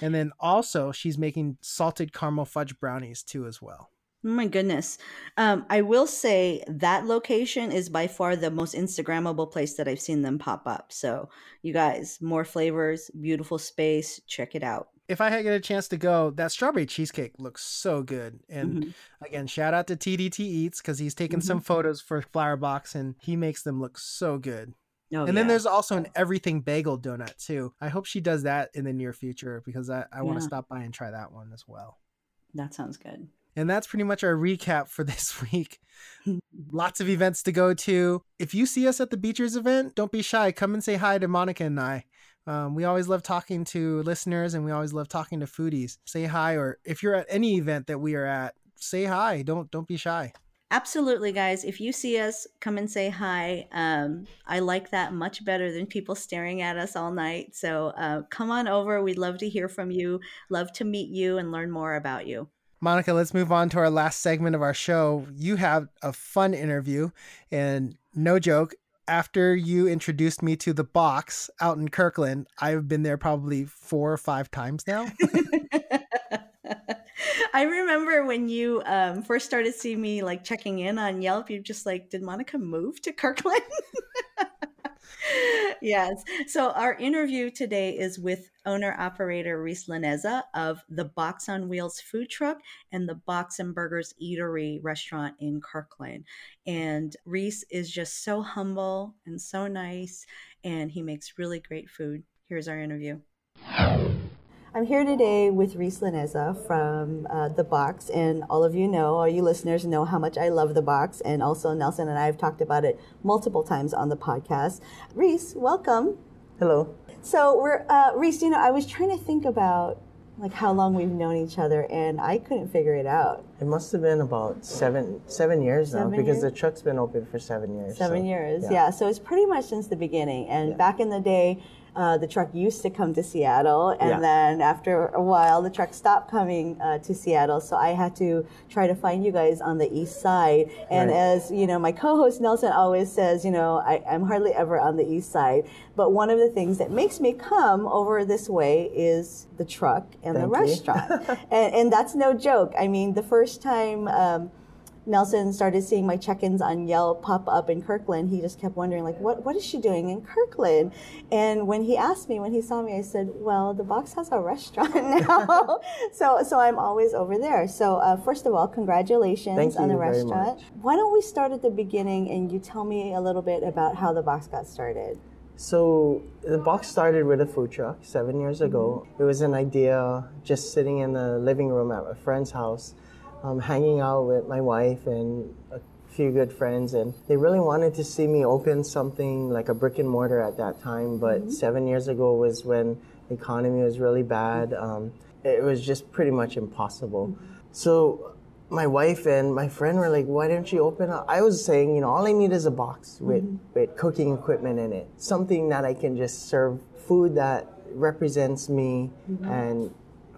And then also she's making salted caramel fudge brownies too as well. Oh my goodness. Um, I will say that location is by far the most Instagrammable place that I've seen them pop up. So, you guys, more flavors, beautiful space. Check it out if I had get a chance to go, that strawberry cheesecake looks so good. And mm-hmm. again, shout out to TDT Eats because he's taken mm-hmm. some photos for Flour Box and he makes them look so good. Oh, and yeah. then there's also an everything bagel donut too. I hope she does that in the near future because I, I yeah. want to stop by and try that one as well. That sounds good. And that's pretty much our recap for this week. Lots of events to go to. If you see us at the Beecher's event, don't be shy. Come and say hi to Monica and I. Um, we always love talking to listeners and we always love talking to foodies. Say hi, or if you're at any event that we are at, say hi. Don't don't be shy. Absolutely, guys. If you see us, come and say hi. Um, I like that much better than people staring at us all night. So uh, come on over. We'd love to hear from you. Love to meet you and learn more about you. Monica, let's move on to our last segment of our show. You have a fun interview, and no joke, after you introduced me to the box out in Kirkland, I've been there probably four or five times now. I remember when you um, first started seeing me like checking in on Yelp, you just like, did Monica move to Kirkland? yes. So our interview today is with owner operator Reese Laneza of the Box on Wheels food truck and the Box and Burgers Eatery restaurant in Kirkland. And Reese is just so humble and so nice, and he makes really great food. Here's our interview. I'm here today with Reese Laneza from uh, The Box, and all of you know, all you listeners know how much I love The Box, and also Nelson and I have talked about it multiple times on the podcast. Reese, welcome. Hello. So we're uh, Reese. You know, I was trying to think about like how long we've known each other, and I couldn't figure it out. It must have been about seven seven years Seven now because years? the truck's been open for seven years. Seven so, years, yeah. So it's pretty much since the beginning. And Yeah. back in the day, uh, the truck used to come to Seattle, and Yeah. then after a while, the truck stopped coming uh, to Seattle. So I had to try to find you guys on the east side. And Right. as you know, my co-host Nelson always says, you know, I, I'm hardly ever on the east side. But one of the things that makes me come over this way is the truck and the Thank you. restaurant, and, and that's no joke. I mean, the first time. Um, Nelson started seeing my check-ins on Yelp pop up in Kirkland. He just kept wondering, like, what what is she doing in Kirkland? And when he asked me, when he saw me, I said, well, the box has a restaurant now, so so I'm always over there. So uh, first of all, congratulations Thank on the restaurant. Why don't we start at the beginning and you tell me a little bit about how the box got started? So the box started with a food truck seven years ago. Mm-hmm. It was an idea just sitting in the living room at a friend's house, um, hanging out with my wife and a few good friends, and they really wanted to see me open something like a brick and mortar at that time. But Mm-hmm. seven years ago was when the economy was really bad. Um, it was just pretty much impossible. So my wife and my friend were like, "Why don't you open up?" I was saying, you know, all I need is a box with with cooking equipment in it, something that I can just serve food that represents me and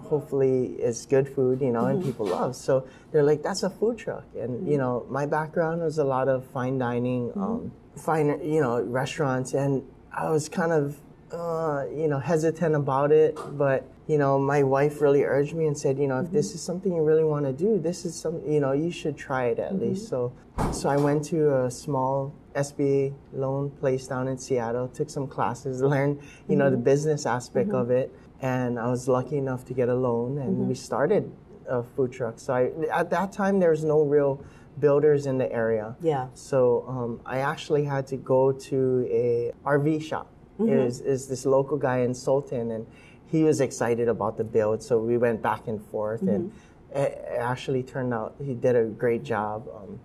hopefully is good food, you know, and mm-hmm. people love. So they're like, "That's a food truck," and you mm-hmm. know, my background was a lot of fine dining, mm-hmm. um, fine, you know, restaurants, and I was kind of uh, you know, hesitant about it, but you know, my wife really urged me and said, you know, if this is something you really want to do, this is some, you know, you should try it at least. So, so I went to a small SBA loan place down in Seattle, took some classes, learned, you know, the business aspect of it, and I was lucky enough to get a loan, and we started a food truck. So I, at that time, there was no real builders in the area. Yeah. So um, I actually had to go to a RV shop. Mm-hmm. It was, is this local guy in Sultan, and he was excited about the build. So we went back and forth, and Mm-hmm. it, it actually turned out he did a great job. Um,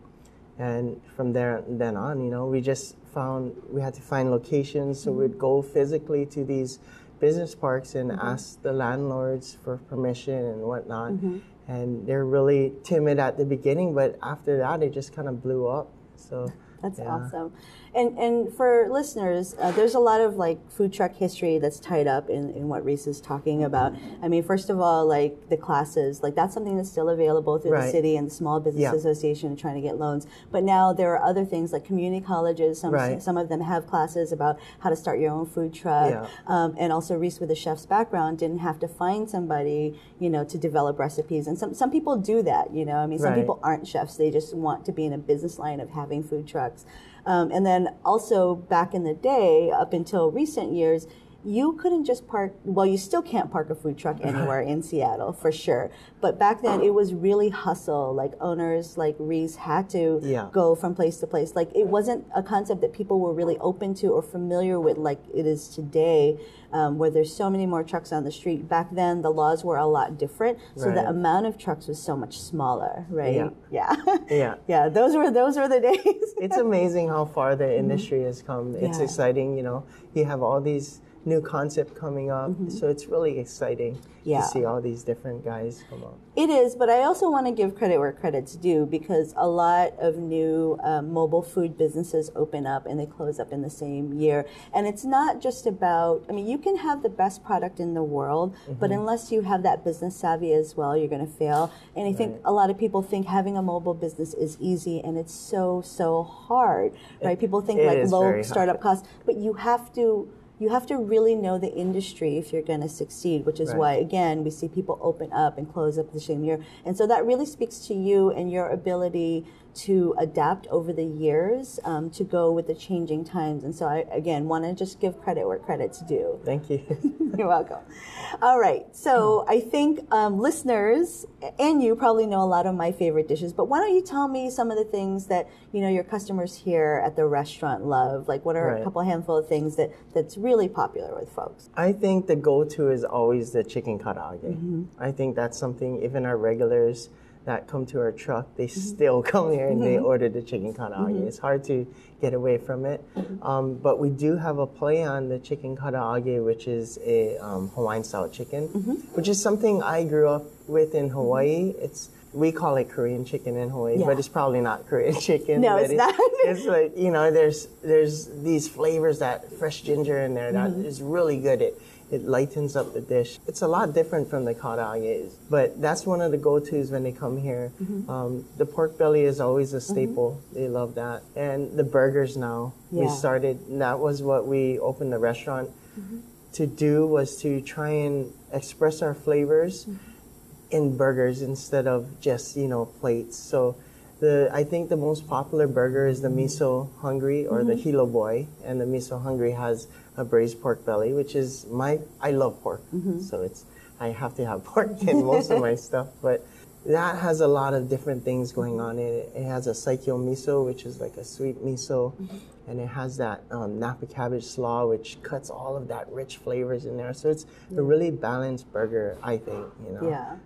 and from there then on, you know, we just found we had to find locations. So we'd go physically to these business parks and mm-hmm. ask the landlords for permission and whatnot. Mm-hmm. And they're really timid at the beginning, but after that, it just kind of blew up. So That's Yeah. awesome. And and for listeners, uh, there's a lot of like food truck history that's tied up in, in what Reese is talking about. I mean, first of all, like the classes, like that's something that's still available through the city and the Small Business Yeah. Association trying to get loans. But now there are other things like community colleges. Some Right. some of them have classes about how to start your own food truck. Yeah. Um, and also Reese with a chef's background didn't have to find somebody, you know, to develop recipes. And some some people do that, you know. I mean, some Right. people aren't chefs; they just want to be in a business line of having food trucks. Um, and then also back in the day, up until recent years, you couldn't just park. Well, you still can't park a food truck anywhere in Seattle for sure. But back then, it was really hustle. Like owners like Reese had to Yeah. go from place to place. Like it wasn't a concept that people were really open to or familiar with, like it is today, um, where there's so many more trucks on the street. Back then, the laws were a lot different, so the amount of trucks was so much smaller, right? Yeah. Yeah. yeah. Yeah, those were those were the days. it's amazing how far the industry has come. It's Mm-hmm. Yeah. exciting, you know. You have all these new concept coming up, so it's really exciting Mm-hmm. Yeah. to see all these different guys come up. It is, but I also want to give credit where credit's due because a lot of new um, mobile food businesses open up and they close up in the same year. And it's not just about, I mean, you can have the best product in the world, but Mm-hmm. unless you have that business savvy as well, you're going to fail. And I think a lot of people think having a mobile business is easy and it's so, so hard, right? People think like low startup costs, but you have to you have to really know the industry if you're going to succeed, which is Right. why, again, we see people open up and close up the same year. And so that really speaks to you and your ability to adapt over the years um, to go with the changing times. And so I, again, want to just give credit where credit's due. Thank you. You're welcome. All right. So I think um, listeners and you probably know a lot of my favorite dishes, but why don't you tell me some of the things that you know your customers here at the restaurant love? Like, what are a couple handful of things that that's really popular with folks? I think the go-to is always the chicken karaage. Mm-hmm. I think that's something even our regulars that come to our truck, they Mm-hmm. still come here and they order the chicken karaage. It's hard to get away from it. Mm-hmm. Um, but we do have a play on the chicken karaage, which is a um, Hawaiian style chicken, Mm-hmm. which is something I grew up with in Hawaii. It's we call it Korean chicken in Hawaii, Yeah. but it's probably not Korean chicken. No, but it's not. it's like you know, there's there's these flavors that fresh ginger in there that is Mm-hmm. really good. It it lightens up the dish. It's a lot different from the karaage, but that's one of the go-tos when they come here. Mm-hmm. Um, the pork belly is always a staple. They love that, and the burgers now. We Yeah. started. That was what we opened the restaurant Mm-hmm. to do was to try and express our flavors in burgers instead of just you know plates. So the I think the most popular burger is the miso hungry or the mm-hmm. hilo boy, and the miso hungry has a braised pork belly, which is my I love pork, mm-hmm. so it's I have to have pork in most of my stuff, but. That has a lot of different things going on in it. It has a saikyo miso, which is like a sweet miso, mm-hmm. and it has that um, napa cabbage slaw, which cuts all of that rich flavors in there. So it's a really balanced burger, I think. You know. Yeah.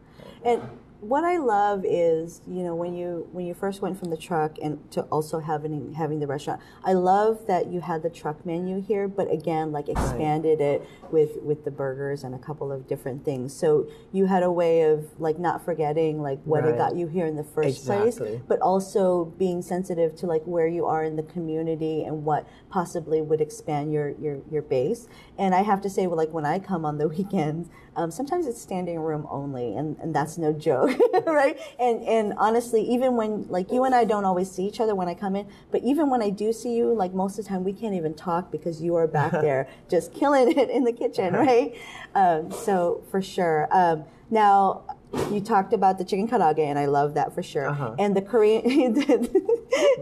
And what I love is, you know, when you when you first went from the truck and to also having having the restaurant, I love that you had the truck menu here, but again, like expanded it with with the burgers and a couple of different things. So you had a way of like not forgetting like what it got you here in the first place, but also being sensitive to like where you are in the community and what possibly would expand your your your base. And I have to say, well, like when I come on the weekends, um, sometimes it's standing room only, and, and that's no joke, right? And and honestly, even when like you and I don't always see each other when I come in, but even when I do see you, like most of the time we can't even talk because you are back there just killing it in the kitchen, right? Um, so for sure. Um, now you talked about the chicken karaage, and I love that for sure. Uh-huh. And the Korean, the,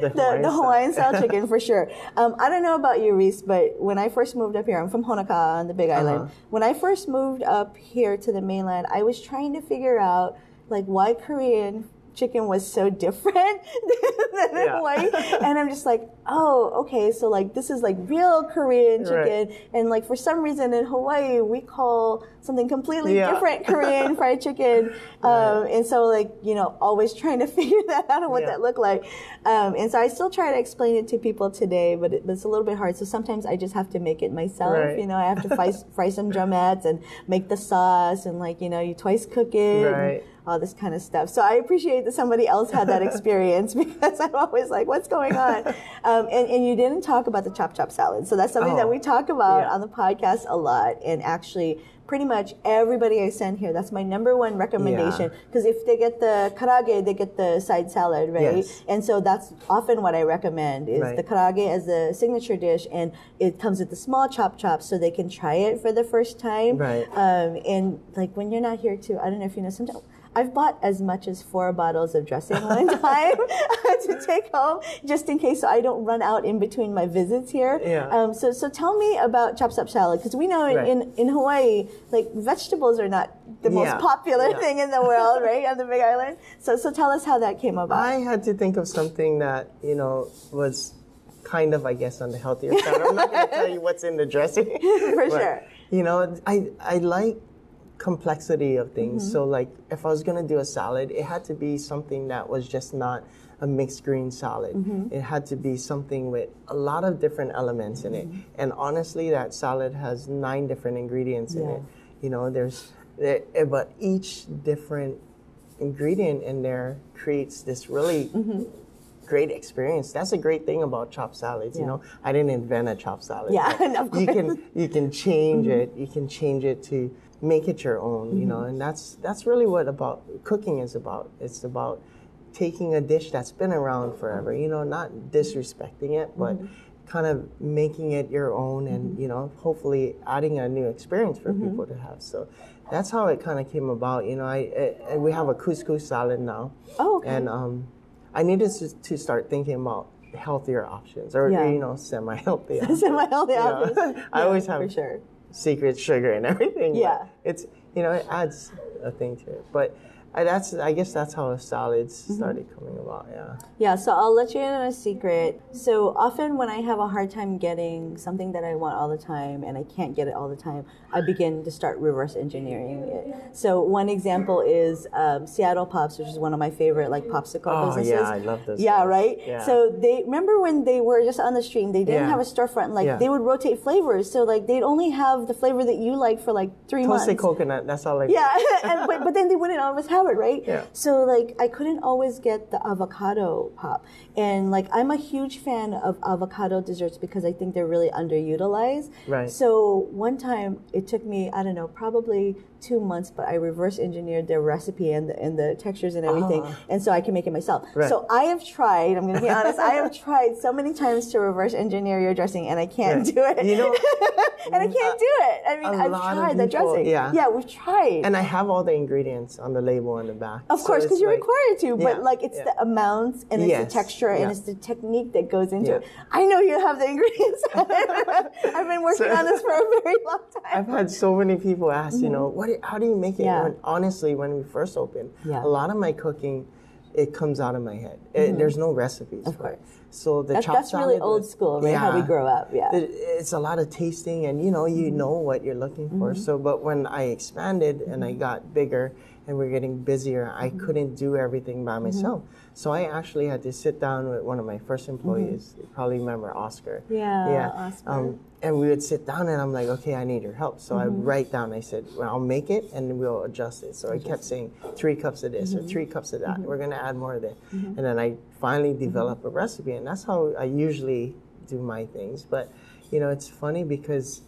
the, Hawaiian the style. Hawaiian style chicken for sure. Um, I don't know about you, Reese, but when I first moved up here, I'm from Honoka on the Big Island. Uh-huh. When I first moved up here to the mainland, I was trying to figure out like why Korean chicken was so different than Yeah. Hawaii. And I'm just like, oh, okay, so like this is like real Korean chicken. Right. And like for some reason in Hawaii, we call something completely Yeah. different Korean fried chicken. Um, and so like, you know, always trying to figure that out and what Yeah. that looked like. Um, and so I still try to explain it to people today, but it, it's a little bit hard. So sometimes I just have to make it myself. Right. You know, I have to fry, fry some drumettes and make the sauce and like, you know, you twice cook it. and Right. All this kind of stuff. So I appreciate that somebody else had that experience because I'm always like, what's going on? Um, and, and you didn't talk about the chop chop salad. So that's something that Oh, we talk about yeah. on the podcast a lot. And actually, pretty much everybody I send here, that's my number one recommendation. Yeah. Because if they get the karaage, they get the side salad, right? Yes. And so that's often what I recommend is Right. the karaage as the signature dish. And it comes with the small chop chop so they can try it for the first time. Right. Um, and like when you're not here too, I don't know if you know, sometimes I've bought as much as four bottles of dressing one time to take home just in case so I don't run out in between my visits here. Yeah. Um, so, so tell me about chop up salad because we know in, Right. in, in Hawaii, like vegetables are not the most popular Yeah. thing in the world, right? On the Big Island. So, so tell us how that came about. I had to think of something that you know was kind of, I guess, on the healthier side. I'm not going to tell you what's in the dressing. For but, sure. You know, I I like complexity of things. Mm-hmm. So like, if I was going to do a salad, it had to be something that was just not a mixed green salad. Mm-hmm. It had to be something with a lot of different elements in Mm-hmm. it. And honestly, that salad has nine different ingredients in it. You know, there's, there, but each different ingredient in there creates this really Mm-hmm. great experience. That's a great thing about chopped salads. You know, I didn't invent a chopped salad. Yeah, of you can you can change it. You can change it to make it your own. You know, and that's that's really what about cooking is about. It's about taking a dish that's been around forever. You know, not disrespecting it, but kind of making it your own and Mm-hmm. you know hopefully adding a new experience for people to have so that's how it kind of came about you know I, I we have a couscous salad now Oh, okay. and um i needed to, to start thinking about healthier options or Yeah. you know semi-healthy Semi-healthy Yeah. options. i always have for sure. Secret sugar and everything. Yeah. it's you know it adds a thing to it, but I, that's I guess that's how salads Mm-hmm. started coming about. Yeah. Yeah, so I'll let you in on a secret. So often when I have a hard time getting something that I want all the time and I can't get it all the time, I begin to start reverse engineering it. So one example is um, Seattle Pops, which is one of my favorite like popsicle Oh businesses. yeah, I love those. Yeah, right. Yeah. So they remember when they were just on the stream, they didn't Yeah. have a storefront. Like Yeah. they would rotate flavors, so like they'd only have the flavor that you like for like three toasted months. coconut. That's all I. Yeah, and, but, but then they wouldn't always have it, right? Yeah. So like I couldn't always get the avocado pop, and like I'm a huge fan of avocado desserts because I think they're really underutilized. Right. So one time it took me I don't know probably two months, but I reverse engineered their recipe and the, and the textures and everything, uh-huh. and so I can make it myself. Right. So I have tried. I'm going to be honest. I have tried so many times to reverse engineer your dressing, and I can't Right. do it. You know, and I can't uh, do it. I mean, I've tried the people- dressing. yeah. yeah, we've tried. and I have all the ingredients on the label on the back. Of course, because it's you're like- required to, but Yeah, like it's yeah. the amounts and it's Yes, the texture and it's the technique that goes into Yeah. it. I know you have the ingredients. I've been working So- on this for a very long time. I've had so many people ask, you know, what? How do you make it? Mm-hmm. Yeah. When, honestly, when we first opened, Yeah. a lot of my cooking, it comes out of my head. It- there's no recipes. Mm-hmm. Of for it. course. So the That's, that's really old was- school, right? How we grow up. Yeah. It- it's a lot of tasting and you know you Mm-hmm. know what you're looking for so but when i expanded and i got bigger and we're getting busier i Mm-hmm. couldn't do everything by myself. So i actually had to sit down with one of my first employees you probably remember oscar. Mm-hmm. Yeah, yeah Oscar. Um, and we would sit down and i'm like okay i need your help. So Mm-hmm. i write down i said well, i'll make it and we'll adjust it. So i kept saying three cups of this Mm-hmm. or three cups of that. We're going to add more of that and then i finally develop a recipe and that's how i usually do my things. But you know it's funny because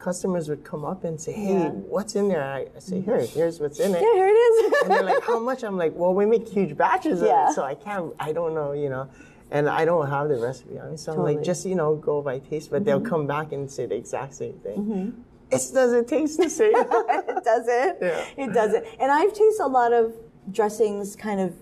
customers would come up and say hey Yeah. what's in there I, I say mm. here here's what's in it yeah, here it is. and they're like, "How much?" I'm like, "Well, we make huge batches Yeah. of it, so I can't. I don't know, you know." And I don't have the recipe on me, so I'm Totally. like, just you know, go by taste. But they'll mm-hmm. come back and say the exact same thing. Mm-hmm. It doesn't taste the same. it doesn't. Yeah. It doesn't. And I've tasted a lot of dressings kind of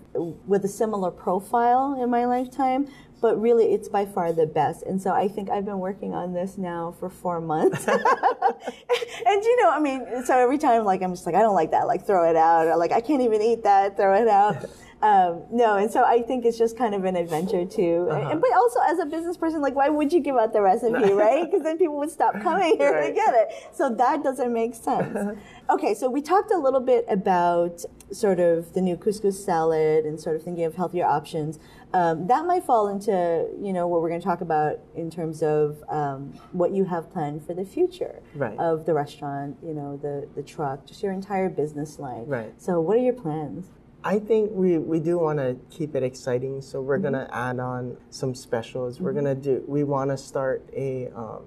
with a similar profile in my lifetime, but really it's by far the best. And so I think I've been working on this now for four months. and you know, I mean, so every time like I'm just like, I don't like that, like throw it out, or like I can't even eat that, throw it out. Um, no, and so I think it's just kind of an adventure too. And- And, but also as a business person, like why would you give out the recipe, right? Because then people would stop coming here to get it. So that doesn't make sense. Okay, so we talked a little bit about sort of the new couscous salad and sort of thinking of healthier options. Um, that might fall into you know what we're going to talk about in terms of um, what you have planned for the future Right. of the restaurant, you know, the the truck, just your entire business line. Right. So, what are your plans? I think we, we do want to keep it exciting, so we're gonna Mm-hmm. add on some specials. We're gonna do. We want to start a um,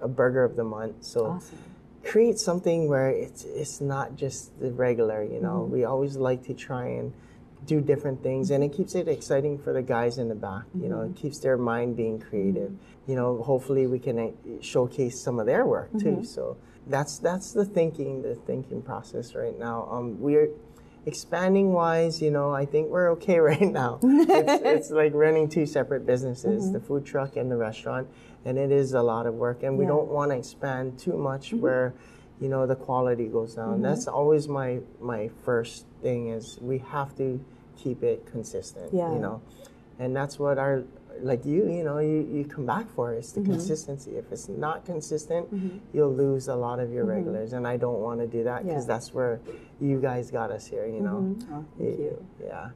a burger of the month. So Awesome. create something where it's it's not just the regular. You know, Mm-hmm. we always like to try and do different things, and it keeps it exciting for the guys in the back. You know, Mm-hmm. it keeps their mind being creative. You know, hopefully we can uh, showcase some of their work Mm-hmm. too. So that's that's the thinking, the thinking process right now. Um, we're expanding wise, you know, I think we're okay right now. it's, it's like running two separate businesses, the food truck and the restaurant, and it is a lot of work. And we Yeah. Mm-hmm. don't want to expand too much where, you know, the quality goes down. That's always my my first thing is we have to keep it consistent. Yeah. You know, and that's what our like you, you know, you, you come back for is Mm-hmm. the consistency. If it's not consistent, you'll lose a lot of your regulars, and I don't want to do that because Mm-hmm. Yeah. that's where you guys got us here. You know. Oh, thank you. Yeah.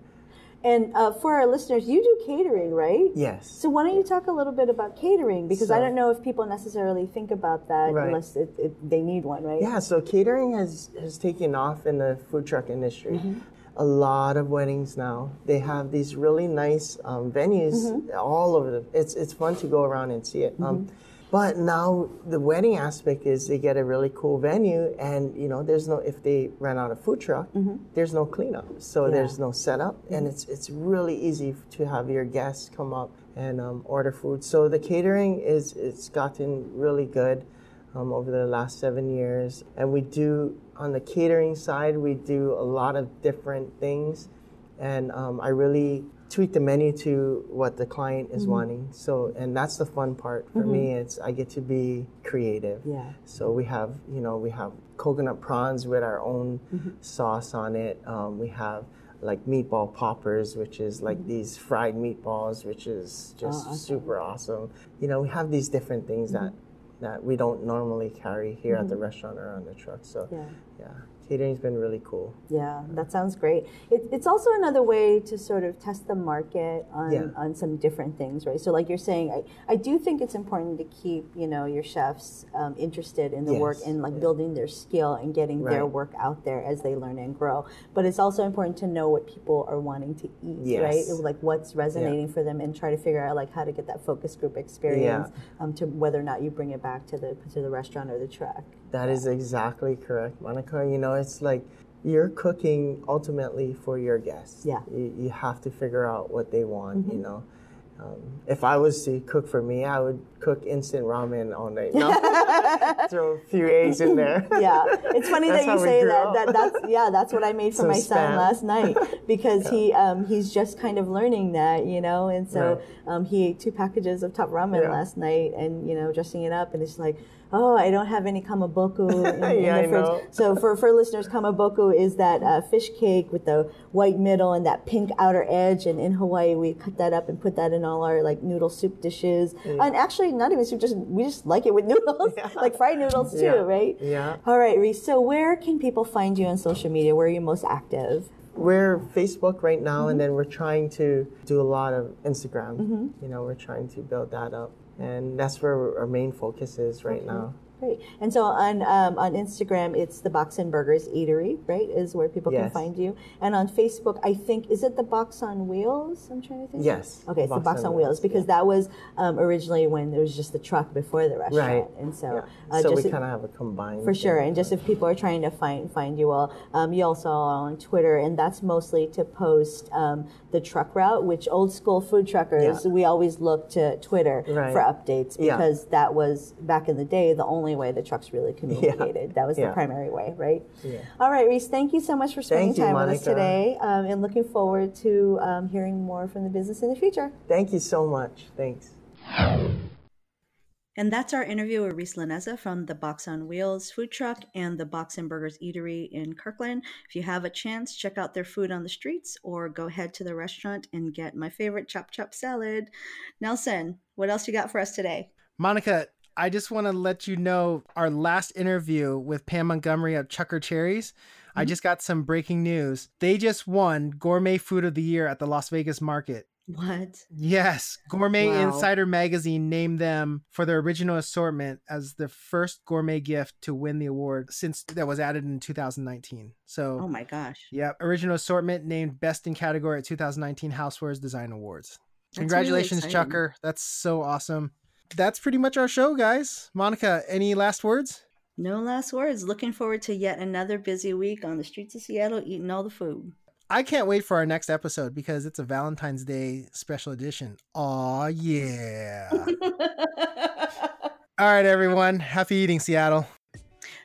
And uh, for our listeners, you do catering, right? Yes. So why don't you talk a little bit about catering? Because I don't know if people necessarily think about that Right. unless it, it, they need one, right? Yeah, so catering has, has taken off in the food truck industry. Mm-hmm. A lot of weddings now. They have these really nice um, venues Mm-hmm. all over the. It's it's fun to go around and see it. Um, But now the wedding aspect is they get a really cool venue, and you know, there's no if they run out of food truck, there's no cleanup, so there's no setup, and it's it's really easy to have your guests come up and um, order food. So the catering is it's gotten really good um, over the last seven years, and we do on the catering side we do a lot of different things, and um, I really tweak the menu to what the client is mm-hmm. wanting. So, and that's the fun part for me. Mm-hmm. It's I get to be creative. Yeah. So we have, you know, we have coconut prawns with our own mm-hmm. sauce on it. Um, we have like meatball poppers, which is like these fried meatballs, which is just oh, super awesome. You know, we have these different things that that we don't normally carry here at the mm-hmm. restaurant or on the truck. So, Yeah. yeah, catering's been really cool. Yeah, that sounds great. It, it's also another way to sort of test the market on, Yeah. on some different things, right? So, like you're saying, I, I do think it's important to keep you know your chefs um, interested in the work Yes, and like yeah. building their skill and getting their work out there as they learn and grow. But it's also important to know what people are wanting to eat, right? Yes. Like what's resonating for them, and try to figure out like how to get that focus group experience um, to whether or not you bring it back to the to the restaurant or the truck. That is exactly correct, Monica. You know, it's like you're cooking ultimately for your guests. Yeah. Mm-hmm. You, you have to figure out what they want, you know. Um, if I was to cook for me, I would cook instant ramen all night. No. Throw a few eggs in there. yeah, it's funny that you say that. that. That's yeah, that's what I made for Some my son last night because he um, he's just kind of learning that, you know, and so Right. um, he ate two packages of top ramen Yeah. last night, and you know, dressing it up, and it's like. Oh, I don't have any kamaboko in, in Yeah, the I fridge. know. So for, for listeners, kamaboko is that uh, fish cake with the white middle and that pink outer edge. And in Hawaii, we cut that up and put that in all our like noodle soup dishes. And actually, not even soup, just we just like it with noodles, like fried noodles too, Yeah. right? Yeah. All right, Reese. So, where can people find you on social media? Where are you most active? We're Facebook right now, Mm-hmm. and then we're trying to do a lot of Instagram. You know, we're trying to build that up, and that's where our main focus is right now. Great. And so on um, on Instagram, it's the Box and Burgers Eatery, right? Is where people can find you. And on Facebook, I think is it the Box on Wheels? I'm trying to think. Yes. Okay, it's the Box on Wheels because that was um, originally when there was just the truck before the restaurant, Right. and so Yeah. uh, so we kind of have a combined. For sure, and just if people are trying to find find you all, um, you also are on Twitter, and that's mostly to post um, the truck route. Which old school food truckers, Yeah. we always look to Twitter Right. for updates Yeah. because that was back in the day the only way the trucks really communicated. That was the primary way, right? Yeah. All right, Reese, thank you so much for spending Thank you, time with us today, um, and looking forward to um, hearing more from the business in the future. Thank you so much. Thanks. And that's our interview with Reese Laneza from the Box on Wheels food truck and the Box and Burgers Eatery in Kirkland. If you have a chance, check out their food on the streets or go head to the restaurant and get my favorite chop chop salad. Nelson, what else you got for us today? Monica, I just want to let you know our last interview with Pam Montgomery of Chukar Cherries. I mm-hmm. just got some breaking news. They just won Gourmet Food of the Year at the Las Vegas market. What? Yes, Gourmet Wow. Insider magazine named them for their original assortment as the first gourmet gift to win the award since that was added in 2019. So, Oh my gosh. yep, original assortment named best in category at 2019 Housewares Design Awards. That's really Congratulations, exciting. Chucker. That's so awesome. That's pretty much our show, guys. Monica, any last words? No last words. Looking forward to yet another busy week on the streets of Seattle eating all the food. I can't wait for our next episode because it's a Valentine's Day special edition. Aw, yeah. All right, everyone. Happy eating, Seattle.